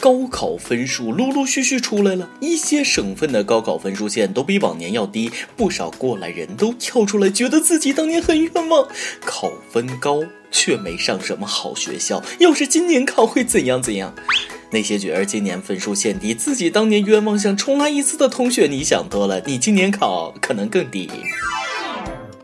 高考分数陆陆续续出来了，一些省份的高考分数线都比往年要低，不少过来人都跳出来，觉得自己当年很冤枉，考分高却没上什么好学校，要是今年考会怎样怎样。那些觉得今年分数线低，自己当年冤枉，想重来一次的同学，你想多了，你今年考可能更低。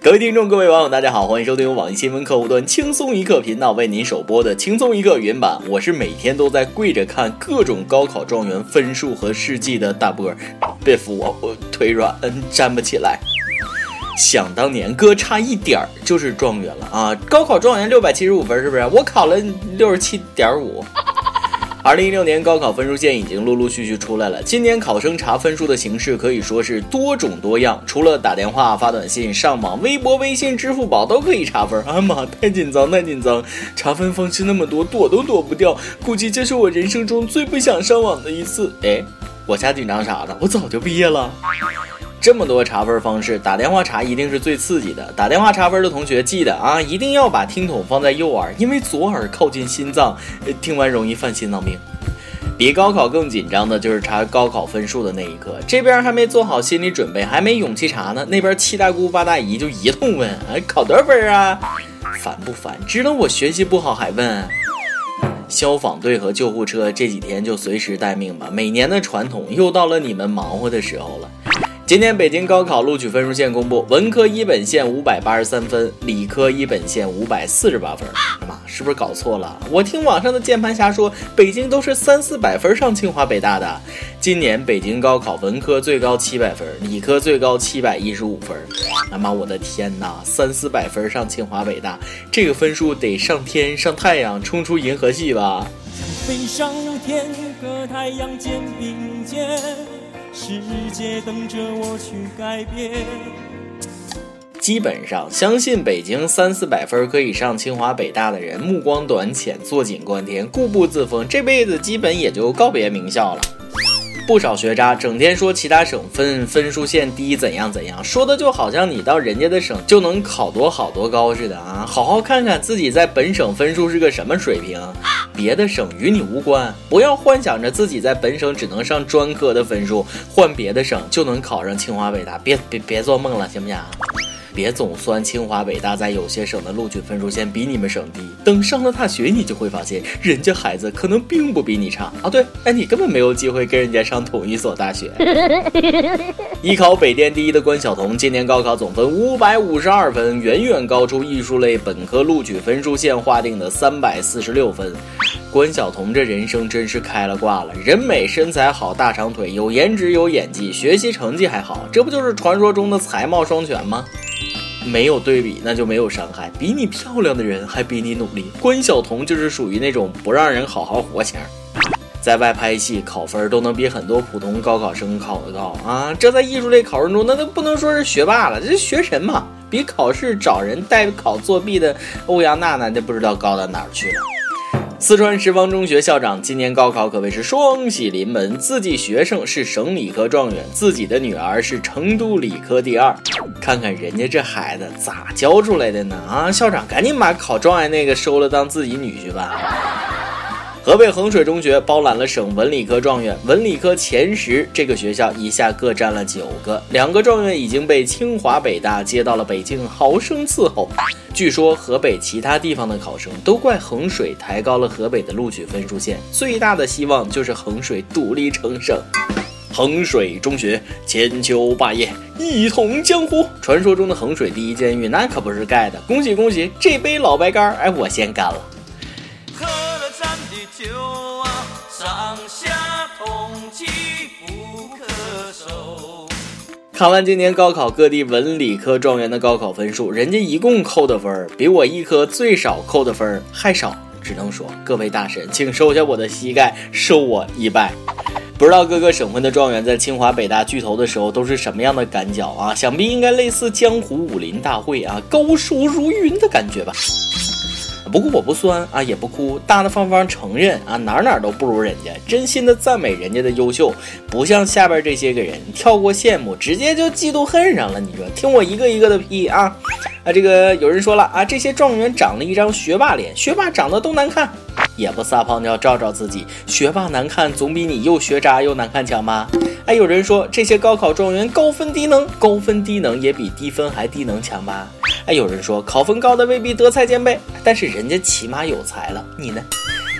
各位听众，各位网友，大家好，欢迎收听由网易新闻客户端轻松一刻频道为您首播的轻松一刻原版。我是每天都在跪着看各种高考状元分数和事迹的大波儿。别扶我，我腿软，嗯，站不起来。想当年，哥差一点儿就是状元了啊！高考状元六百七十五分，是不是？我考了六十七点五。二零一六年高考分数线已经陆陆续续出来了。今年考生查分数的形式可以说是多种多样，除了打电话、发短信、上网、微博、微信、支付宝都可以查分。啊妈，太紧张，太紧张！查分方式那么多，躲都躲不掉。估计这是我人生中最不想上网的一次。哎，我瞎紧张啥呢？我早就毕业了。这么多查分方式，打电话查一定是最刺激的。打电话查分的同学记得啊，一定要把听筒放在右耳，因为左耳靠近心脏，听完容易犯心脏病。比高考更紧张的就是查高考分数的那一刻，这边还没做好心理准备，还没勇气查呢，那边七大姑八大姨就一通问：哎，考多少分啊？烦不烦？知道我学习不好还问？消防队和救护车这几天就随时待命吧，每年的传统又到了你们忙活的时候了。今年北京高考录取分数线公布，文科一本线五百八十三分，理科一本线五百四十八分。妈，是不是搞错了？我听网上的键盘侠说，北京都是三四百分上清华北大的。今年北京高考文科最高七百分，理科最高七百一十五分。他妈，我的天哪，三四百分上清华北大，这个分数得上天上太阳，冲出银河系吧？飞上天和太阳肩并肩。世界等着我去改变。基本上，相信北京三四百分可以上清华北大的人，目光短浅，坐井观天，固步自封，这辈子基本也就告别名校了。不少学渣整天说其他省份分数线低怎样怎样，说的就好像你到人家的省就能考多好多高似的啊！好好看看自己在本省分数是个什么水平，别的省与你无关。不要幻想着自己在本省只能上专科的分数，换别的省就能考上清华北大，别别别做梦了，行不行？别总算清华北大在有些省的录取分数线比你们省低，等上了大学，你就会发现人家孩子可能并不比你差啊！对，哎，你根本没有机会跟人家上同一所大学。艺考北电第一的关晓彤，今年高考总分五百五十二分，远远高出艺术类本科录取分数线划定的三百四十六分。关晓彤这人生真是开了挂了，人美身材好，大长腿，有颜值有演技，学习成绩还好，这不就是传说中的才貌双全吗？没有对比，那就没有伤害。比你漂亮的人还比你努力，关晓彤就是属于那种不让人好好活型。在外拍戏考分都能比很多普通高考生考得高啊！这在艺术类考生中，那都不能说是学霸了，这是学神嘛！比考试找人代考作弊的欧阳娜娜，那不知道高到哪儿去了。四川十方中学校长今年高考可谓是双喜临门，自己学生是省理科状元，自己的女儿是成都理科第二。看看人家这孩子咋教出来的呢？啊，校长赶紧把考状元那个收了当自己女婿吧。河北衡水中学包揽了省文理科状元，文理科前十，这个学校一下各占了九个，两个状元已经被清华北大接到了北京，好生伺候。据说河北其他地方的考生都怪衡水抬高了河北的录取分数线，最大的希望就是衡水独立成省。衡水中学千秋霸业，一统江湖。传说中的衡水第一监狱那可不是盖的，恭喜恭喜，这杯老白干，哎，我先干了。看完今年高考各地文理科状元的高考分数，人家一共扣的分儿比我一科最少扣的分儿还少，只能说各位大神，请收下我的膝盖，受我一拜。不知道各个省份的状元在清华北大巨头的时候都是什么样的感脚啊？想必应该类似江湖武林大会啊，高手如云的感觉吧。不过我不酸啊，也不哭，大大方方承认啊，哪哪都不如人家，真心的赞美人家的优秀，不像下边这些个人跳过羡慕，直接就嫉妒恨上了。你说，听我一个一个的批啊啊！这个有人说了啊，这些状元长了一张学霸脸，学霸长得都难看。也不撒泡尿照照自己，学霸难看总比你又学渣又难看强吧？哎，有人说这些高考状元高分低能，高分低能也比低分还低能强吧？哎，有人说考分高的未必德才兼备，但是人家起码有才了，你呢？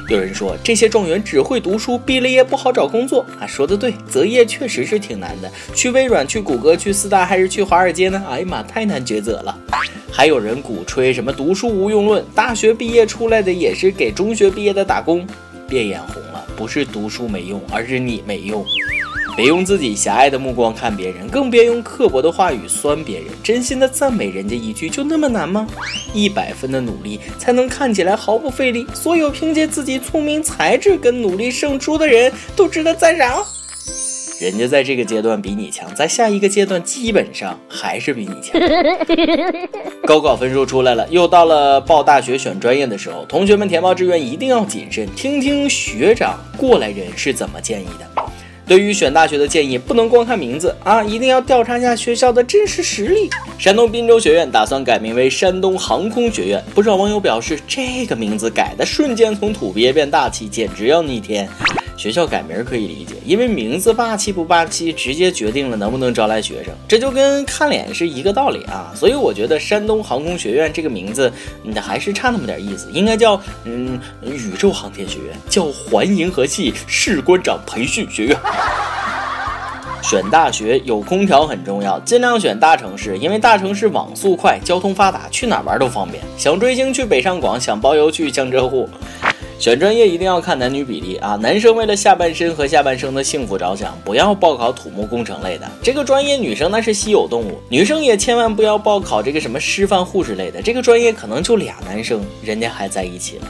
有人说这些状元只会读书，毕了业不好找工作啊，说的对，择业确实是挺难的。去微软、去谷歌、去四大还是去华尔街呢？哎呀妈，太难抉择了。还有人鼓吹什么读书无用论，大学毕业出来的也是给中学毕业的打工，别眼红了，不是读书没用，而是你没用。别用自己狭隘的目光看别人，更别用刻薄的话语酸别人。真心的赞美人家一句，就那么难吗？一百分的努力才能看起来毫不费力。所有凭借自己聪明才智跟努力胜出的人都值得赞赏。人家在这个阶段比你强，在下一个阶段基本上还是比你强。高考分数出来了，又到了报大学选专业的时候，同学们填报志愿一定要谨慎，听听学长过来人是怎么建议的。对于选大学的建议，不能光看名字啊，一定要调查一下学校的真实实力。山东滨州学院打算改名为山东航空学院，不少网友表示，这个名字改的瞬间从土鳖变大气，简直要逆天。学校改名可以理解，因为名字霸气不霸气，直接决定了能不能招来学生，这就跟看脸是一个道理啊。所以我觉得山东航空学院这个名字，那还是差那么点意思，应该叫嗯宇宙航天学院，叫环银河系士官长培训学院。选大学有空调很重要，尽量选大城市，因为大城市网速快，交通发达，去哪玩都方便。想追星去北上广，想包邮去江浙沪。选专业一定要看男女比例啊！男生为了下半身和下半生的幸福着想，不要报考土木工程类的这个专业。女生那是稀有动物，女生也千万不要报考这个什么师范护士类的这个专业，可能就俩男生，人家还在一起了。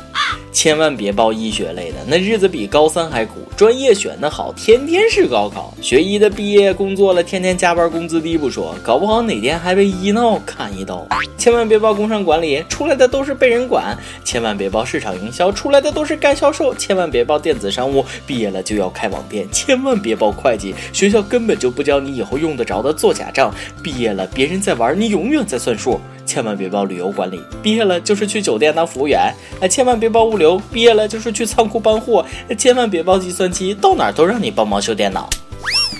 千万别报医学类的，那日子比高三还苦。专业选的好，天天是高考。学医的毕业工作了，天天加班，工资低不说，搞不好哪天还被医闹砍一刀。千万别报工商管理，出来的都是被人管。千万别报市场营销，出来的都是干销售。千万别报电子商务，毕业了就要开网店。千万别报会计，学校根本就不教你以后用得着的做假账。毕业了，别人在玩，你永远在算数。千万别报旅游管理，毕业了就是去酒店当服务员。哎，千万别报物流，毕业了就是去仓库搬货。千万别报计算机，到哪都让你帮忙修电脑。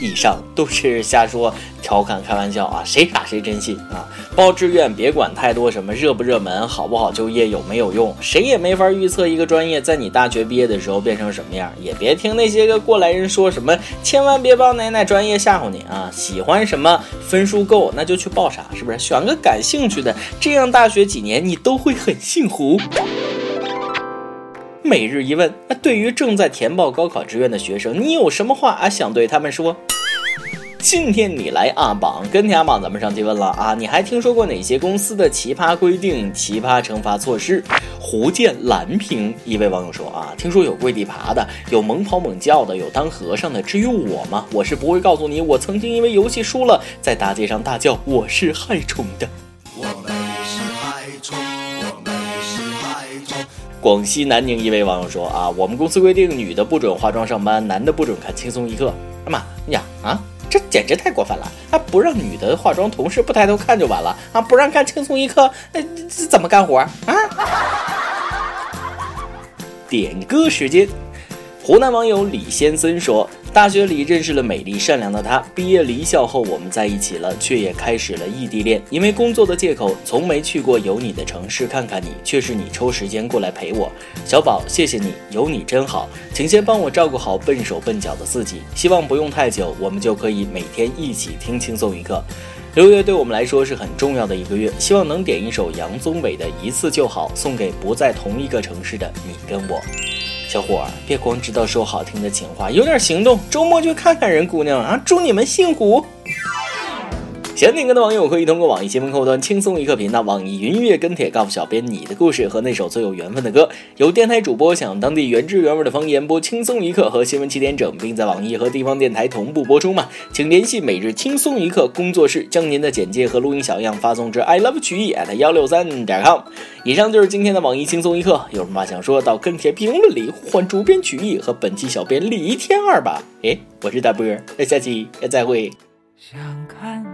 以上都是瞎说、调侃、开玩笑啊，谁傻谁真信啊！报志愿别管太多，什么热不热门、好不好就业、有没有用，谁也没法预测一个专业在你大学毕业的时候变成什么样。也别听那些个过来人说什么，千万别报哪哪专业吓唬你啊！喜欢什么，分数够那就去报啥，是不是？选个感兴趣的，这样大学几年你都会很幸福。每日一问，那对于正在填报高考志愿的学生，你有什么话啊想对他们说？今天你来阿榜跟天阿榜，咱们上期问了啊，你还听说过哪些公司的奇葩规定、奇葩惩罚措施？福建蓝屏一位网友说啊，听说有跪地爬的，有猛跑猛叫的，有当和尚的，至于我吗？我是不会告诉你，我曾经因为游戏输了，在大街上大叫我是害虫的。广西南宁一位网友说啊，我们公司规定女的不准化妆上班，男的不准看轻松一刻。哎妈呀啊，这简直太过分了！啊，不让女的化妆，同事不抬头看就完了啊？不让看轻松一刻，这怎么干活啊？点歌时间。湖南网友李先森说：“大学里认识了美丽善良的她，毕业离校后我们在一起了，却也开始了异地恋。因为工作的借口，从没去过有你的城市看看你，却是你抽时间过来陪我。小宝，谢谢你，有你真好，请先帮我照顾好笨手笨脚的自己。希望不用太久，我们就可以每天一起听轻松一刻。六月对我们来说是很重要的一个月，希望能点一首杨宗纬的一次就好，送给不在同一个城市的你跟我。”小伙儿，别光知道说好听的情话，有点行动。周末去看看人姑娘啊！祝你们幸福。想点歌的网友可以通过网易新闻客户端轻松一刻频道、网易云音乐跟帖告诉小编你的故事和那首最有缘分的歌。有电台主播想当地原汁原味的方言播轻松一刻和新闻七点整，并在网易和地方电台同步播出吗？请联系每日轻松一刻工作室，将您的简介和录音小样发送至 i love 曲艺 at 幺六三点 com。以上就是今天的网易轻松一刻，有什么话想说到跟帖评论里呼唤主编曲艺和本期小编李天二吧。哎，我是大波儿，下期再会。想看。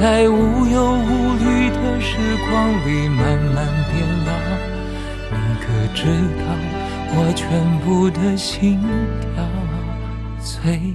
在无忧无虑的时光里慢慢变老。你可知道我全部的心跳最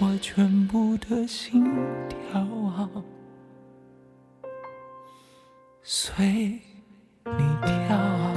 我全部的心跳啊，随你跳。